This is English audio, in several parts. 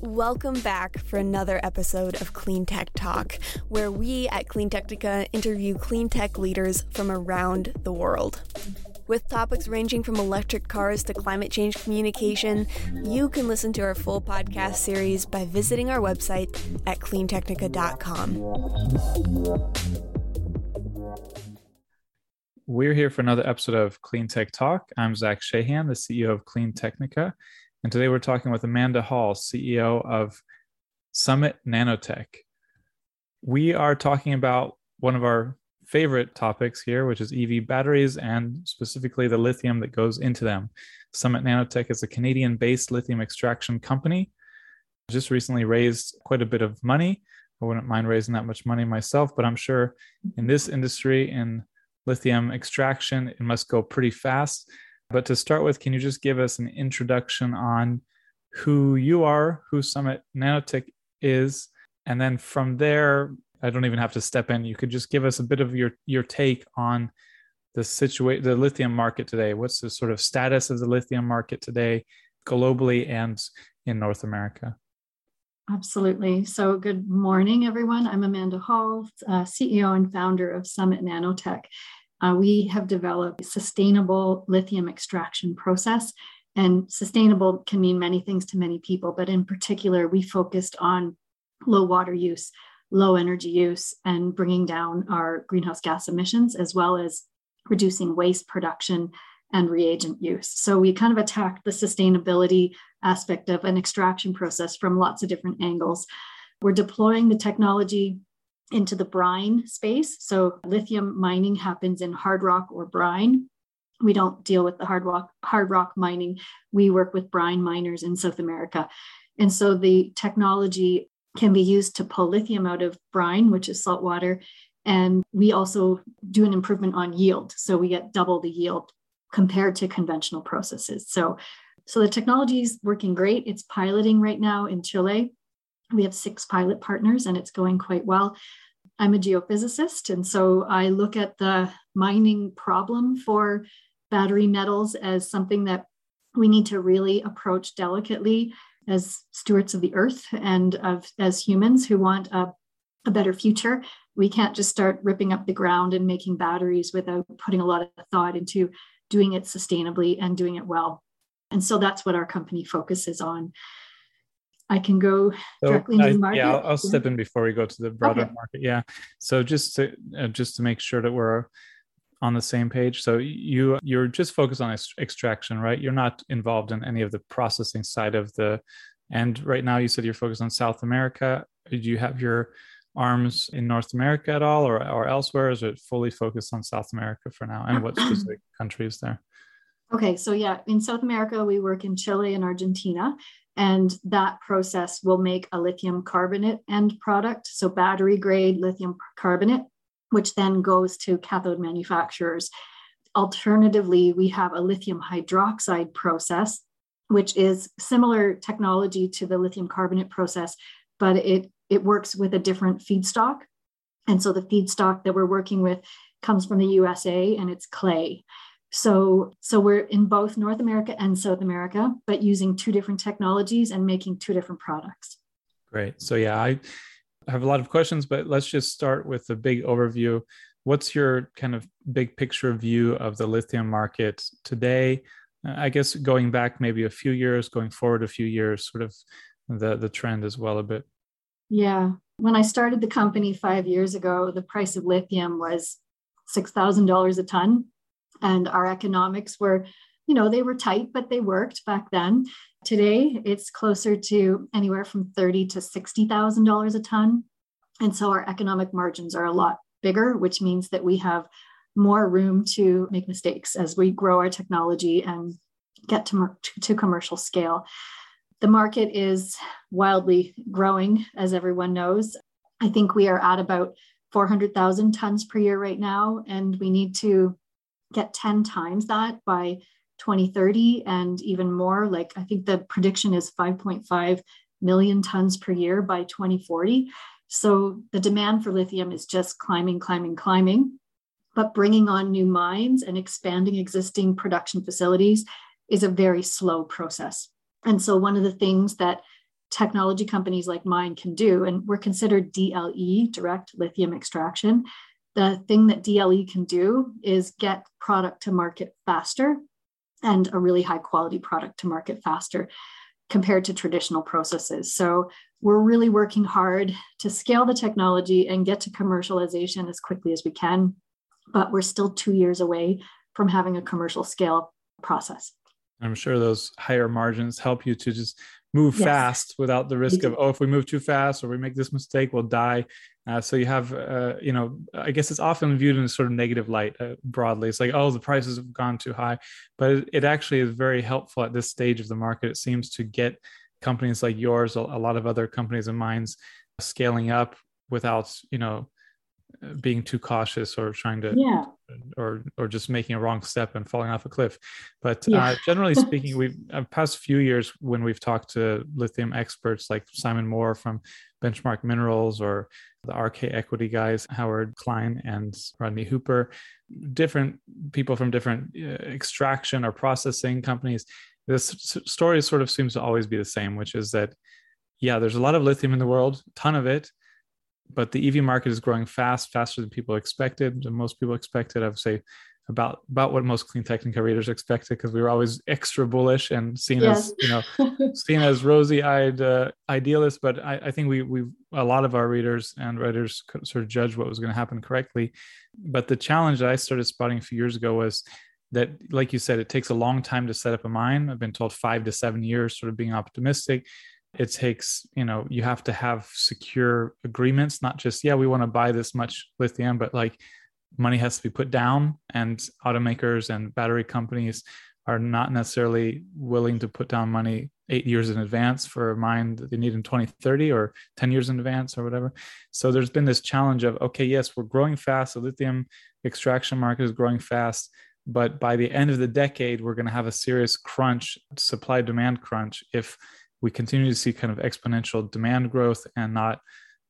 Welcome back for another episode of Clean Tech Talk, where we at Clean Technica interview clean tech leaders from around the world. With topics ranging from electric cars to climate change communication, you can listen to our full podcast series by visiting our website at cleantechnica.com. We're here for another episode of Clean Tech Talk. I'm Zach Shahan, the CEO of Clean Technica. And today we're talking with Amanda Hall, CEO of Summit Nanotech. We are talking about one of our favorite topics here, which is EV batteries and specifically the lithium that goes into them. Summit Nanotech is a Canadian based lithium extraction company. Just recently raised quite a bit of money. I wouldn't mind raising that much money myself, but I'm sure in this industry, in lithium extraction, it must go pretty fast. But to start with, can you just give us an introduction on who you are, who Summit Nanotech is, and then from there, I don't even have to step in. You could just give us a bit of your your take on the situation, the lithium market today. What's the sort of status of the lithium market today, globally and in North America? Absolutely. So, good morning, everyone. I'm Amanda Hall, uh, CEO and founder of Summit Nanotech. Uh, we have developed a sustainable lithium extraction process. And sustainable can mean many things to many people, but in particular, we focused on low water use, low energy use, and bringing down our greenhouse gas emissions, as well as reducing waste production and reagent use. So we kind of attacked the sustainability aspect of an extraction process from lots of different angles. We're deploying the technology into the brine space. So lithium mining happens in hard rock or brine. We don't deal with the hard rock, hard rock mining. We work with brine miners in South America. And so the technology can be used to pull lithium out of brine, which is salt water. And we also do an improvement on yield. So we get double the yield compared to conventional processes. So, so the technology is working great. It's piloting right now in Chile. We have six pilot partners and it's going quite well. I'm a geophysicist, and so I look at the mining problem for battery metals as something that we need to really approach delicately as stewards of the earth and of as humans who want a, a better future. We can't just start ripping up the ground and making batteries without putting a lot of thought into doing it sustainably and doing it well. And so that's what our company focuses on. I can go so directly into the market. Yeah, I'll, I'll, step in before we go to the broader okay. market. Yeah. So just to uh, just to make sure that we're on the same page. So you you're just focused on extraction, right? You're not involved in any of the processing side of the. And right now, you said you're focused on South America. Do you have your arms in North America at all, or or elsewhere? Is it fully focused on South America for now? And what specific countries there? Okay, so yeah, in South America, we work in Chile and Argentina, and that process will make a lithium carbonate end product, so battery grade lithium carbonate, which then goes to cathode manufacturers. Alternatively, we have a lithium hydroxide process, which is similar technology to the lithium carbonate process, but it, it works with a different feedstock. And so the feedstock that we're working with comes from the USA and it's clay. So, so we're in both North America and South America, but using two different technologies and making two different products. Great. So, yeah, I have a lot of questions, but let's just start with a big overview. What's your kind of big picture view of the lithium market today? I guess going back maybe a few years, going forward a few years, sort of the the trend as well a bit. Yeah. When I started the company five years ago, the price of lithium was six thousand dollars a ton and our economics were you know they were tight but they worked back then. Today it's closer to anywhere from 30 to 60 thousand dollars a ton. And so our economic margins are a lot bigger which means that we have more room to make mistakes as we grow our technology and get to, to commercial scale. The market is wildly growing as everyone knows. I think we are at about 400,000 tons per year right now and we need to get 10 times that by 2030 and even more. Like I think the prediction is 5.5 million tons per year by 2040. So the demand for lithium is just climbing, climbing, climbing. But bringing on new mines and expanding existing production facilities is a very slow process. And so one of the things that technology companies like mine can do, and we're considered DLE, direct lithium extraction. The thing that DLE can do is get product to market faster and a really high quality product to market faster compared to traditional processes. So we're really working hard to scale the technology and get to commercialization as quickly as we can, but we're still two years away from having a commercial scale process. I'm sure those higher margins help you to just move yes. fast without the risk of oh if we move too fast or we make this mistake we'll die uh, so you have uh, you know i guess it's often viewed in a sort of negative light uh, broadly it's like oh the prices have gone too high but it, it, actually is very helpful at this stage of the market it seems to get companies like yours a, a lot of other companies and mines scaling up without you know being too cautious or trying to yeah. or or just making a wrong step and falling off a cliff but yeah. uh, generally speaking we've uh, past few years when we've talked to lithium experts like simon moore from benchmark minerals or the rk equity guys howard klein and rodney hooper different people from different uh, extraction or processing companies this story sort of seems to always be the same which is that yeah there's a lot of lithium in the world ton of it but the EV market is growing fast, faster than people expected. And most people expected, I would say, about about what most CleanTechnica readers expected, because we were always extra bullish and seen yes. as you know seen as rosy-eyed uh, idealists. But I, I think we we a lot of our readers and writers sort of judged what was going to happen correctly. But the challenge that I started spotting a few years ago was that, like you said, it takes a long time to set up a mine. I've been told five to seven years, sort of being optimistic it takes you know you have to have secure agreements not just yeah we want to buy this much lithium but like money has to be put down and automakers and battery companies are not necessarily willing to put down money eight years in advance for a mine that they need in 2030 or 10 years in advance or whatever. So there's been this challenge of okay yes we're growing fast. The lithium extraction market is growing fast but by the end of the decade we're going to have a serious crunch supply demand crunch if we continue to see kind of exponential demand growth and not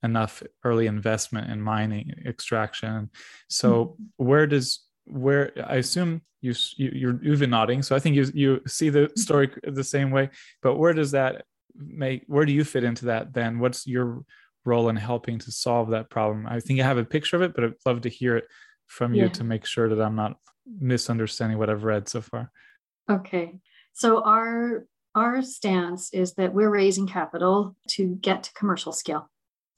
enough early investment in mining extraction. So mm-hmm. where does where I assume you, you are you've been nodding, so I think you you see the story the same way. But where does that make? Where do you fit into that? Then what's your role in helping to solve that problem? I think I have a picture of it, but I'd love to hear it from you yeah. to make sure that I'm not misunderstanding what I've read so far. Okay. So our our stance is that we're raising capital to get to commercial scale.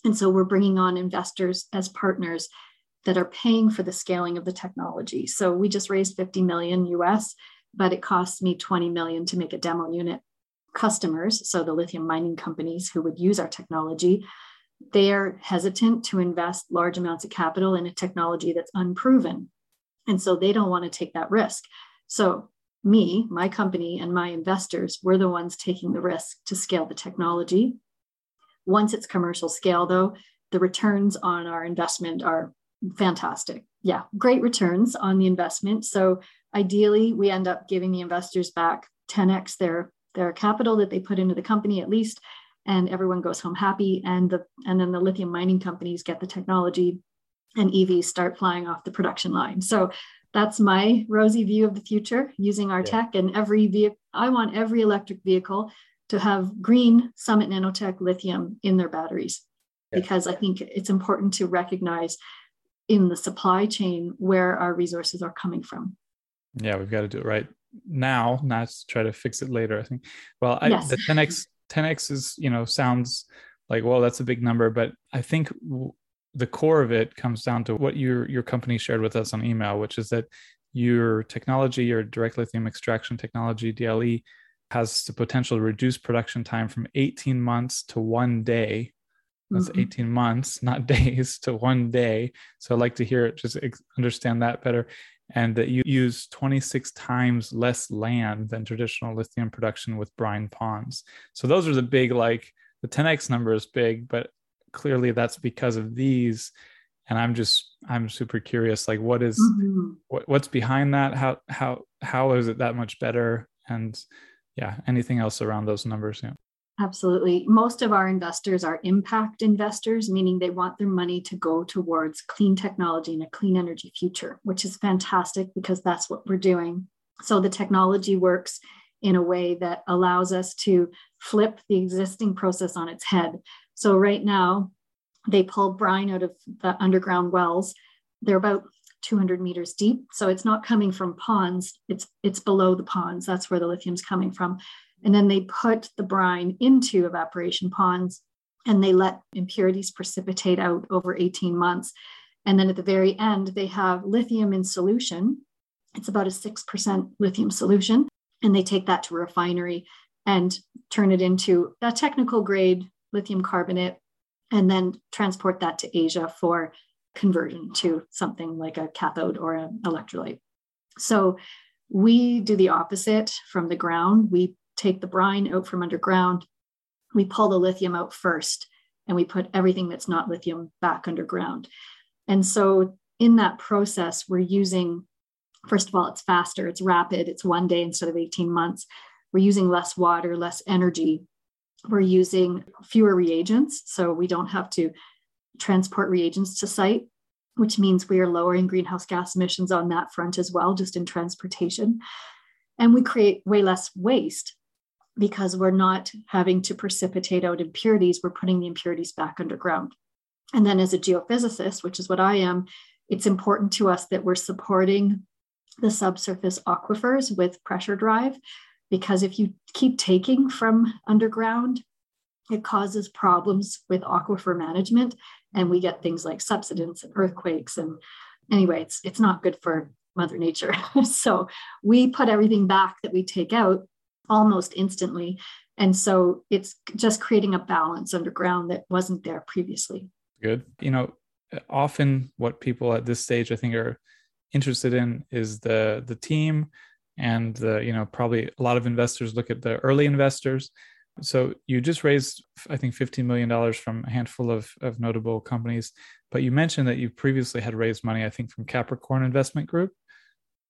And so we're bringing on investors as partners that are paying for the scaling of the technology. So we just raised 50 million US, but it costs me 20 million to make a demo unit. Customers, so the lithium mining companies who would use our technology, they are hesitant to invest large amounts of capital in a technology that's unproven. And so they don't want to take that risk. So me, my company, and my investors, we're the ones taking the risk to scale the technology. Once it's commercial scale, though, the returns on our investment are fantastic. Yeah, great returns on the investment. So ideally, we end up giving the investors back 10x their their capital that they put into the company at least, and everyone goes home happy. And the and then the lithium mining companies get the technology, and EVs start flying off the production line. So that's my rosy view of the future using our yeah. tech and every vehicle i want every electric vehicle to have green summit nanotech lithium in their batteries yeah. because i think it's important to recognize in the supply chain where our resources are coming from yeah we've got to do it right now not to try to fix it later i think well I, yes. the 10x 10x is you know sounds like well that's a big number but i think the core of it comes down to what your your company shared with us on email, which is that your technology, your direct lithium extraction technology, DLE, has the potential to reduce production time from 18 months to one day. That's mm-hmm. 18 months, not days, to one day. So I'd like to hear it, just understand that better. And that you use 26 times less land than traditional lithium production with brine ponds. So those are the big, like the 10x number is big, but clearly that's because of these and i'm just i'm super curious like what is, mm-hmm. what, what's behind that how how how is it that much better and yeah anything else around those numbers yeah absolutely most of our investors are impact investors meaning they want their money to go towards clean technology and a clean energy future which is fantastic because that's what we're doing so the technology works in a way that allows us to flip the existing process on its head. So, right now, they pull brine out of the underground wells. They're about 200 meters deep. So it's not coming from ponds, it's, it's below the ponds. That's where the lithium's coming from. And then they put the brine into evaporation ponds and they let impurities precipitate out over 18 months. And then at the very end, they have lithium in solution. It's about a 6% lithium solution. And they take that to a refinery and turn it into a technical grade lithium carbonate and then transport that to Asia for conversion to something like a cathode or an electrolyte. So we do the opposite from the ground. We take the brine out from underground, we pull the lithium out first, and we put everything that's not lithium back underground. And so in that process, we're using, first of all, it's faster, it's rapid, it's one day instead of 18 months. We're using less water, less energy. We're using fewer reagents. So we don't have to transport reagents to site, which means we are lowering greenhouse gas emissions on that front as well, just in transportation. And we create way less waste because we're not having to precipitate out impurities, we're putting the impurities back underground. And then, as a geophysicist, which is what I am, it's important to us that we're supporting the subsurface aquifers with pressure drive because if you keep taking from underground, it causes problems with aquifer management and we get things like subsidence and earthquakes and anyway it's it's not good for mother nature. So we put everything back that we take out almost instantly. And so it's just creating a balance underground that wasn't there previously. Good. You know often what people at this stage i think are interested in is the the team and the you know probably a lot of investors look at the early investors so you just raised, I think, $15 million from a handful of, of notable companies, but you mentioned that you previously had raised money, I think, from Capricorn Investment Group.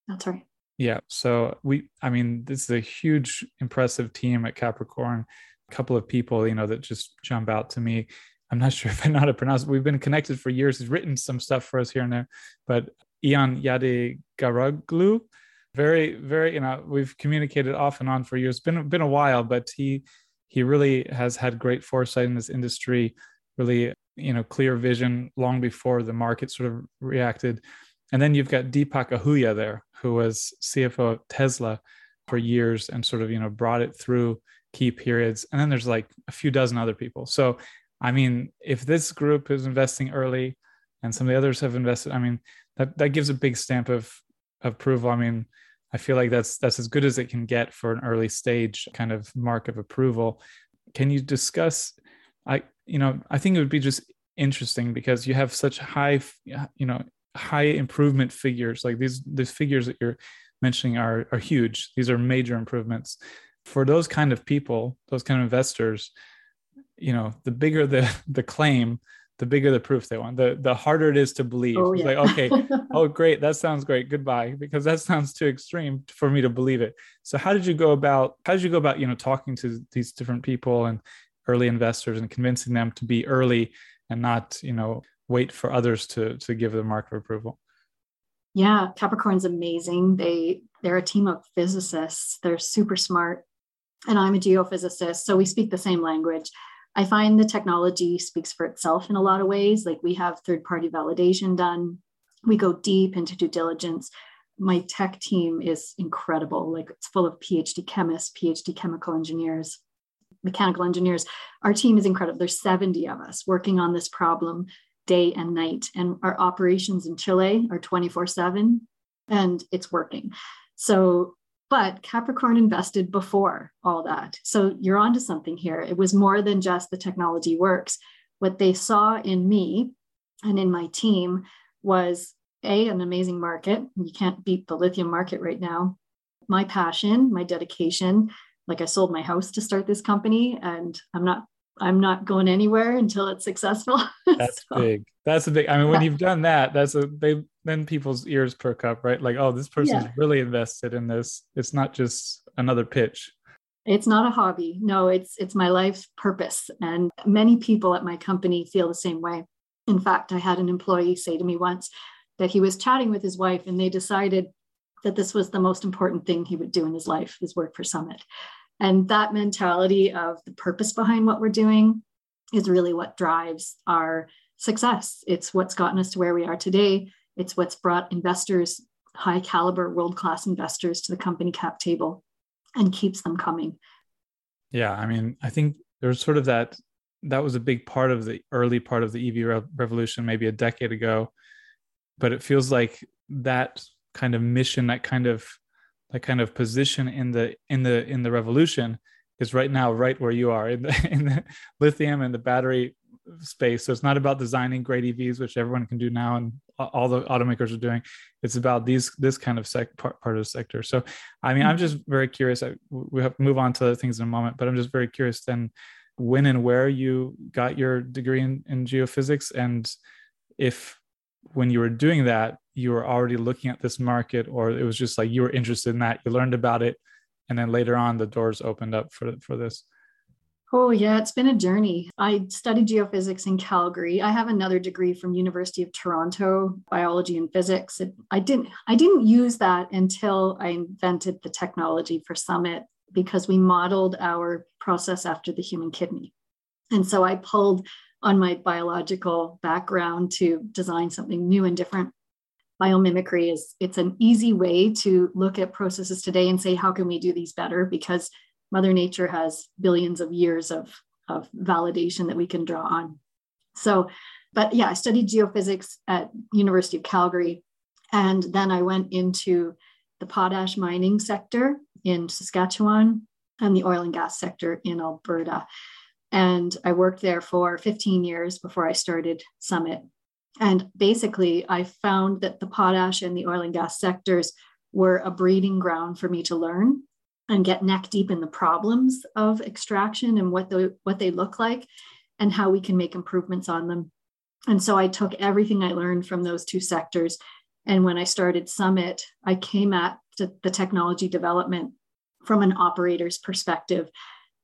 That's right. Yeah. So we, I mean, this is a huge, impressive team at Capricorn. A couple of people, you know, that just jump out to me. I'm not sure if I know how to pronounce it. We've been connected for years. He's written some stuff for us here and there, but Ian Yade Garaglu, very, very, you know, we've communicated off and on for years. It's been been a while, but he he really has had great foresight in this industry, really, you know, clear vision long before the market sort of reacted. And then you've got Deepak Ahuja there, who was CFO of Tesla for years and sort of, you know, brought it through key periods. And then there's like a few dozen other people. So, I mean, if this group is investing early and some of the others have invested, I mean, that, that gives a big stamp of, of approval. I mean, I feel like that's that's as good as it can get for an early stage kind of mark of approval. Can you discuss? I you know I think it would be just interesting because you have such high you know high improvement figures like these these figures that you're mentioning are are huge. These are major improvements for those kind of people, those kind of investors. You know, the bigger the the claim, the bigger the proof they want, the the harder it is to believe. Oh, yeah. like, okay, oh great, that sounds great. Goodbye, because that sounds too extreme for me to believe it. So how did you go about how did you go about, you know, talking to these different people and early investors and convincing them to be early and not, you know, wait for others to to give the mark of approval? Yeah, Capricorn's amazing. They they're a team of physicists. They're super smart. And I'm a geophysicist, so we speak the same language. I find the technology speaks for itself in a lot of ways. Like we have third party validation done, we go deep into due diligence. My tech team is incredible. Like it's full of PhD chemists, PhD chemical engineers, mechanical engineers. Our team is incredible. There's 70 of us working on this problem day and night. And our operations in Chile are 24 7 and it's working. So but Capricorn invested before all that. So you're onto something here. It was more than just the technology works. What they saw in me and in my team was a an amazing market. You can't beat the lithium market right now. My passion, my dedication. Like I sold my house to start this company, and I'm not I'm not going anywhere until it's successful. That's so, big. That's a big. I mean, when you've done that, that's a they then people's ears perk up, right? Like, oh, this person's yeah. really invested in this. It's not just another pitch. It's not a hobby. No, it's it's my life's purpose. And many people at my company feel the same way. In fact, I had an employee say to me once that he was chatting with his wife and they decided that this was the most important thing he would do in his life, his work for Summit. And that mentality of the purpose behind what we're doing is really what drives our success. It's what's gotten us to where we are today. It's what's brought investors, high caliber, world class investors to the company cap table and keeps them coming. Yeah. I mean, I think there's sort of that, that was a big part of the early part of the EV re- revolution, maybe a decade ago. But it feels like that kind of mission, that kind of that kind of position in the in the in the revolution is right now right where you are in the, in the lithium and the battery space. So it's not about designing great EVs, which everyone can do now, and all the automakers are doing. It's about these this kind of sec, part, part of the sector. So, I mean, I'm mm-hmm. just very curious. I, we have to move on to other things in a moment, but I'm just very curious then when and where you got your degree in, in geophysics, and if when you were doing that, you were already looking at this market, or it was just like you were interested in that, you learned about it, and then later on the doors opened up for for this. Oh yeah, it's been a journey. I studied geophysics in Calgary. I have another degree from University of Toronto, biology and physics. I didn't I didn't use that until I invented the technology for Summit because we modeled our process after the human kidney. And so I pulled on my biological background to design something new and different. Biomimicry is it's an easy way to look at processes today and say how can we do these better because Mother Nature has billions of years of, of validation that we can draw on. So, but yeah, I studied geophysics at University of Calgary, and then I went into the potash mining sector in Saskatchewan and the oil and gas sector in Alberta. And I worked there for 15 years before I started Summit. And basically, I found that the potash and the oil and gas sectors were a breeding ground for me to learn and get neck deep in the problems of extraction and what the what they look like and how we can make improvements on them. And so i took everything i learned from those two sectors. And when i started summit i came at the technology development from an operator's perspective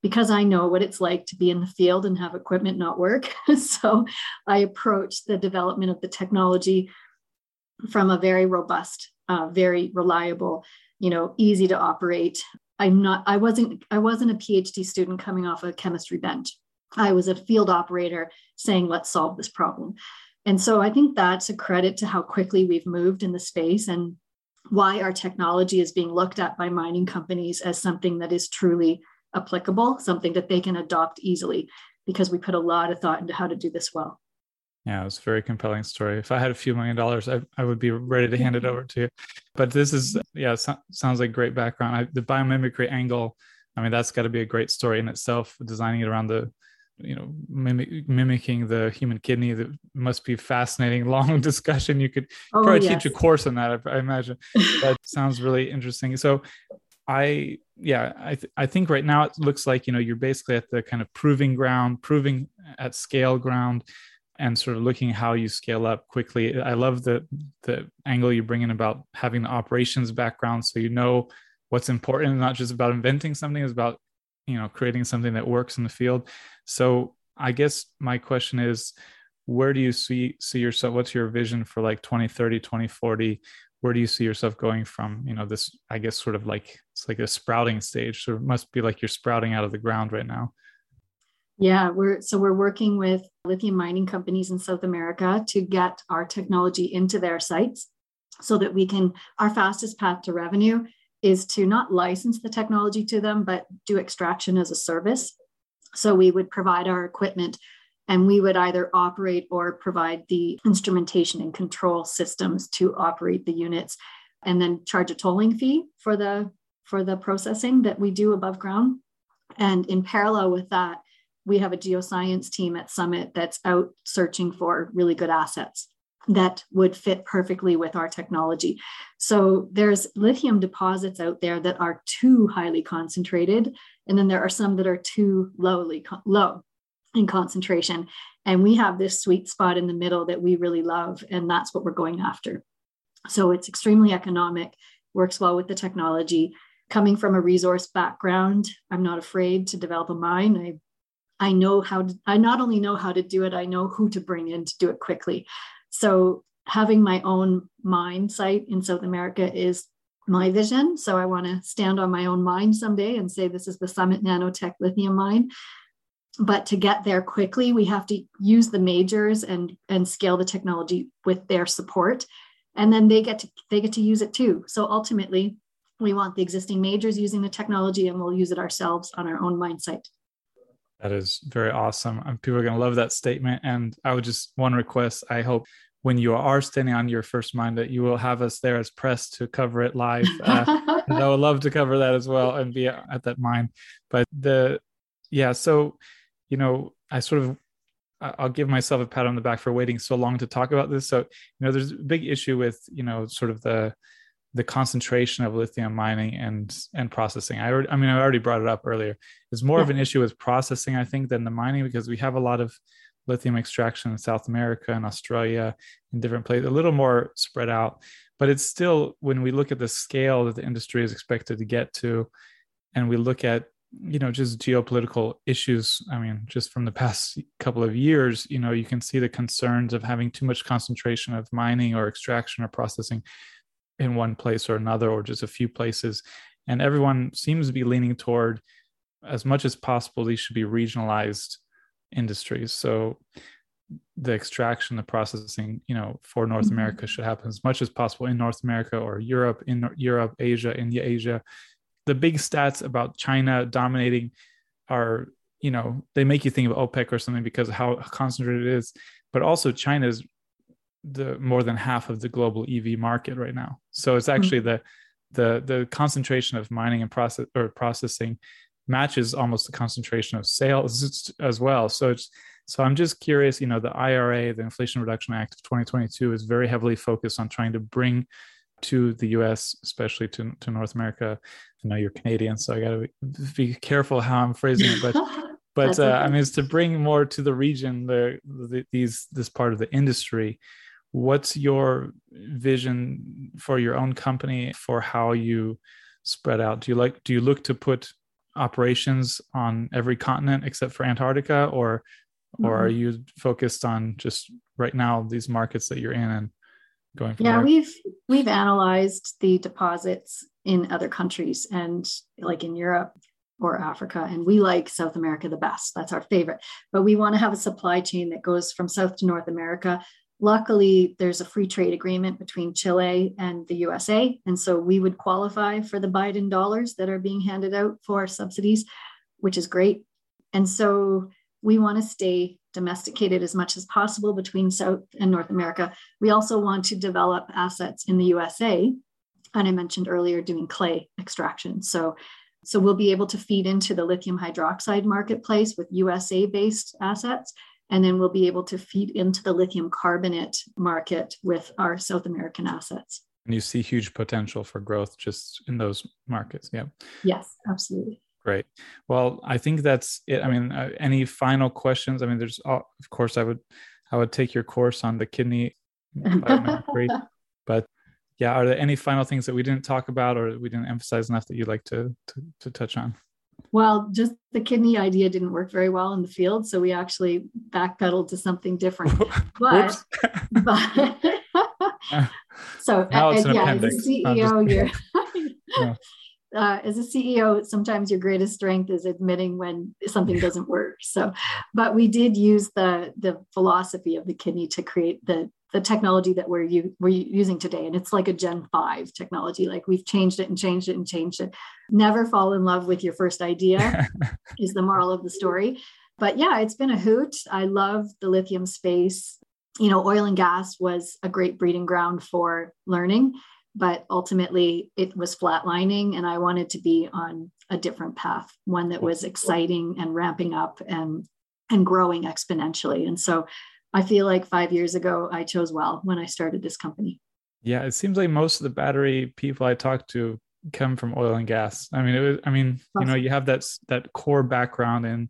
because i know what it's like to be in the field and have equipment not work so i approached the development of the technology from a very robust uh, very reliable you know easy to operate I'm not, I wasn't, I wasn't a PhD student coming off a chemistry bench. I was a field operator saying, let's solve this problem. And so I think that's a credit to how quickly we've moved in the space and why our technology is being looked at by mining companies as something that is truly applicable, something that they can adopt easily, because we put a lot of thought into how to do this well. Yeah, it was a very compelling story. If I had a few million dollars, I, I would be ready to hand it mm-hmm. over to you. But this is, yeah, so, sounds like great background. I, the biomimicry angle, I mean, that's got to be a great story in itself. Designing it around the, you know, mimic, mimicking the human kidney, that must be fascinating. Long discussion. You could oh, probably yes. teach a course on that. I, I imagine. that sounds really interesting. So, I yeah, I th- I think right now it looks like you know you're basically at the kind of proving ground, proving at scale ground and sort of looking how you scale up quickly. I love the the angle you bring in about having the operations background, so you know what's important, not just about inventing something, it's about you know creating something that works in the field. So I guess my question is, where do you see see yourself? What's your vision for like 2030, 2040? Where do you see yourself going from? You know, this I guess sort of like it's like a sprouting stage. So it must be like you're sprouting out of the ground right now. Yeah, we're so we're working with lithium mining companies in South America to get our technology into their sites so that we can our fastest path to revenue is to not license the technology to them but do extraction as a service. So we would provide our equipment and we would either operate or provide the instrumentation and control systems to operate the units and then charge a tolling fee for the for the processing that we do above ground. And in parallel with that, we have a geoscience team at Summit that's out searching for really good assets that would fit perfectly with our technology. So there's lithium deposits out there that are too highly concentrated, and then there are some that are too lowly low in concentration. And we have this sweet spot in the middle that we really love, and that's what we're going after. So it's extremely economic, works well with the technology. Coming from a resource background, I'm not afraid to develop a mine. I I know how to, I not only know how to do it, I know who to bring in to do it quickly. So having my own mine site in South America is my vision. So I want to stand on my own mine someday and say this is the Summit Nanotech lithium mine. But to get there quickly, we have to use the majors and and scale the technology with their support. And then they get to they get to use it too. So ultimately, we want the existing majors using the technology and we'll use it ourselves on our own mine site. That is very awesome. And people are going to love that statement. And I would just one request I hope when you are standing on your first mine that you will have us there as press to cover it live. Uh, I would love to cover that as well and be at that mine. But the, yeah, so, you know, I sort of, I'll give myself a pat on the back for waiting so long to talk about this. So, you know, there's a big issue with, you know, sort of the, the concentration of lithium mining and and processing. I already, I mean, I already brought it up earlier. It's more yeah. of an issue with processing, I think, than the mining because we have a lot of lithium extraction in South America and Australia in different places, a little more spread out. But it's still when we look at the scale that the industry is expected to get to, and we look at you know just geopolitical issues i mean just from the past couple of years you know you can see the concerns of having too much concentration of mining or extraction or processing in one place or another or just a few places. And everyone seems to be leaning toward as much as possible these should be regionalized industries. So the extraction the processing you know for north mm-hmm. america should happen as much as possible in north america or europe in europe asia india asia the big stats about china dominating are you know they make you think of opec or something because of how concentrated it is but also china is the more than half of the global EV market right now. So it's actually mm-hmm. the the the concentration of mining and process or processing matches almost the concentration of sales as well. So it's so I'm just curious, you know, the IRA, the Inflation Reduction Act of 2022 is very heavily focused on trying to bring to the US, especially to, to North America. I know you're Canadian, so I got to be careful how I'm phrasing it, but but uh, I mean, it's to bring more to the region, the, the, these this part of the industry what's your vision for your own company for how you spread out do you like do you look to put operations on every continent except for antarctica or mm-hmm. or are mm-hmm. you focused on just right now these markets that you're in and going yeah there? we've we've analyzed the deposits in other countries and like in europe or Africa. And we like South America the best. That's our favorite. But we want to have a supply chain that goes from South to North America Luckily, there's a free trade agreement between Chile and the USA. And so we would qualify for the Biden dollars that are being handed out for subsidies, which is great. And so we want to stay domesticated as much as possible between South and North America. We also want to develop assets in the USA. And I mentioned earlier doing clay extraction. So, so we'll be able to feed into the lithium hydroxide marketplace with USA based assets and then we'll be able to feed into the lithium carbonate market with our South American assets. And you see huge potential for growth just in those markets. Yeah. Yes, absolutely. Great. Well, I think that's it. I mean, uh, any final questions? I mean, there's, uh, of course, I would, I would take your course on the kidney but yeah, are there any final things that we didn't talk about or we didn't emphasize enough that you'd like to, to, to touch on? Well, just the kidney idea didn't work very well in the field, so we actually backpedaled to something different. But, but so uh, yeah, as a CEO, you're yeah. Uh, as a CEO, sometimes your greatest strength is admitting when something doesn't work. So, but we did use the the philosophy of the kidney to create the the technology that we're, u- we're using today. And it's like a Gen 5 technology. Like we've changed it and changed it and changed it. Never fall in love with your first idea, is the moral of the story. But yeah, it's been a hoot. I love the lithium space. You know, oil and gas was a great breeding ground for learning, but ultimately it was flatlining. And I wanted to be on a different path, one that was exciting and ramping up and and growing exponentially. And so I feel like five years ago, I chose well when I started this company. Yeah, it seems like most of the battery people I talk to come from oil and gas. I mean, it was, I mean, you know, you have that that core background in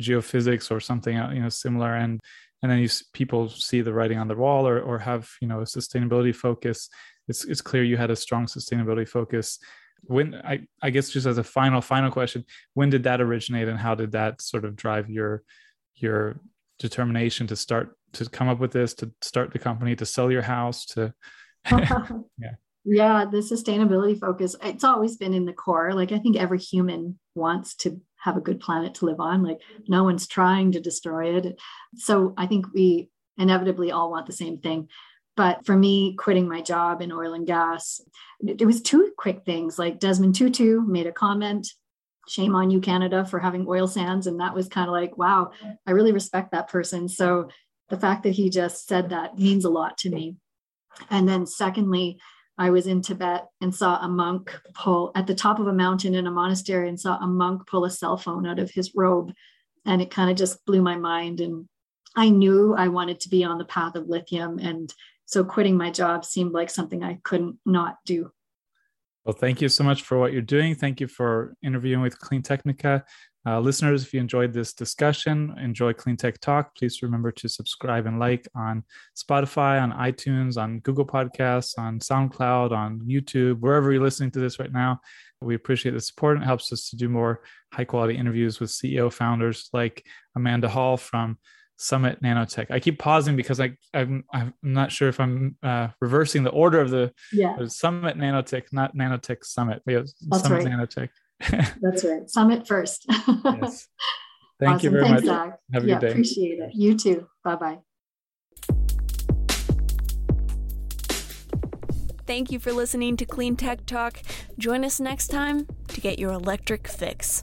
geophysics or something, uh, you know, similar, and and then you people see the writing on the wall or or have you know a sustainability focus. It's it's clear you had a strong sustainability focus. When I I guess just as a final final question, when did that originate, and how did that sort of drive your your determination to start to come up with this to start the company to sell your house to yeah yeah, the sustainability focus, it's always been in the core. Like I think every human wants to have a good planet to live on. Like no one's trying to destroy it. So I think we inevitably all want the same thing. But for me, quitting my job in oil and gas, it was two quick things. Like Desmond Tutu made a comment, shame on you, Canada, for having oil sands. And that was kind of like, wow, I really respect that person. So the fact that he just said that means a lot to me. And then, secondly, I was in Tibet and saw a monk pull at the top of a mountain in a monastery and saw a monk pull a cell phone out of his robe. And it kind of just blew my mind. And I knew I wanted to be on the path of lithium. And so quitting my job seemed like something I couldn't not do. Well, thank you so much for what you're doing. Thank you for interviewing with Clean Technica. Uh, listeners, if you enjoyed this discussion, enjoy Clean Tech Talk, please remember to subscribe and like on Spotify, on iTunes, on Google Podcasts, on SoundCloud, on YouTube, wherever you're listening to this right now. We appreciate the support and it helps us to do more high quality interviews with CEO founders like Amanda Hall from Summit Nanotech. I keep pausing because I, I'm, I'm not sure if I'm uh, reversing the order of the yeah. Summit Nanotech, not Nanotech Summit. We have That's Summit right. Nanotech. That's right. Summit first. yes. Thank awesome. you very Thanks, much. Zach. Have a yeah, good day. appreciate it. You too. Bye bye. Thank you for listening to Clean Tech Talk. Join us next time to get your electric fix.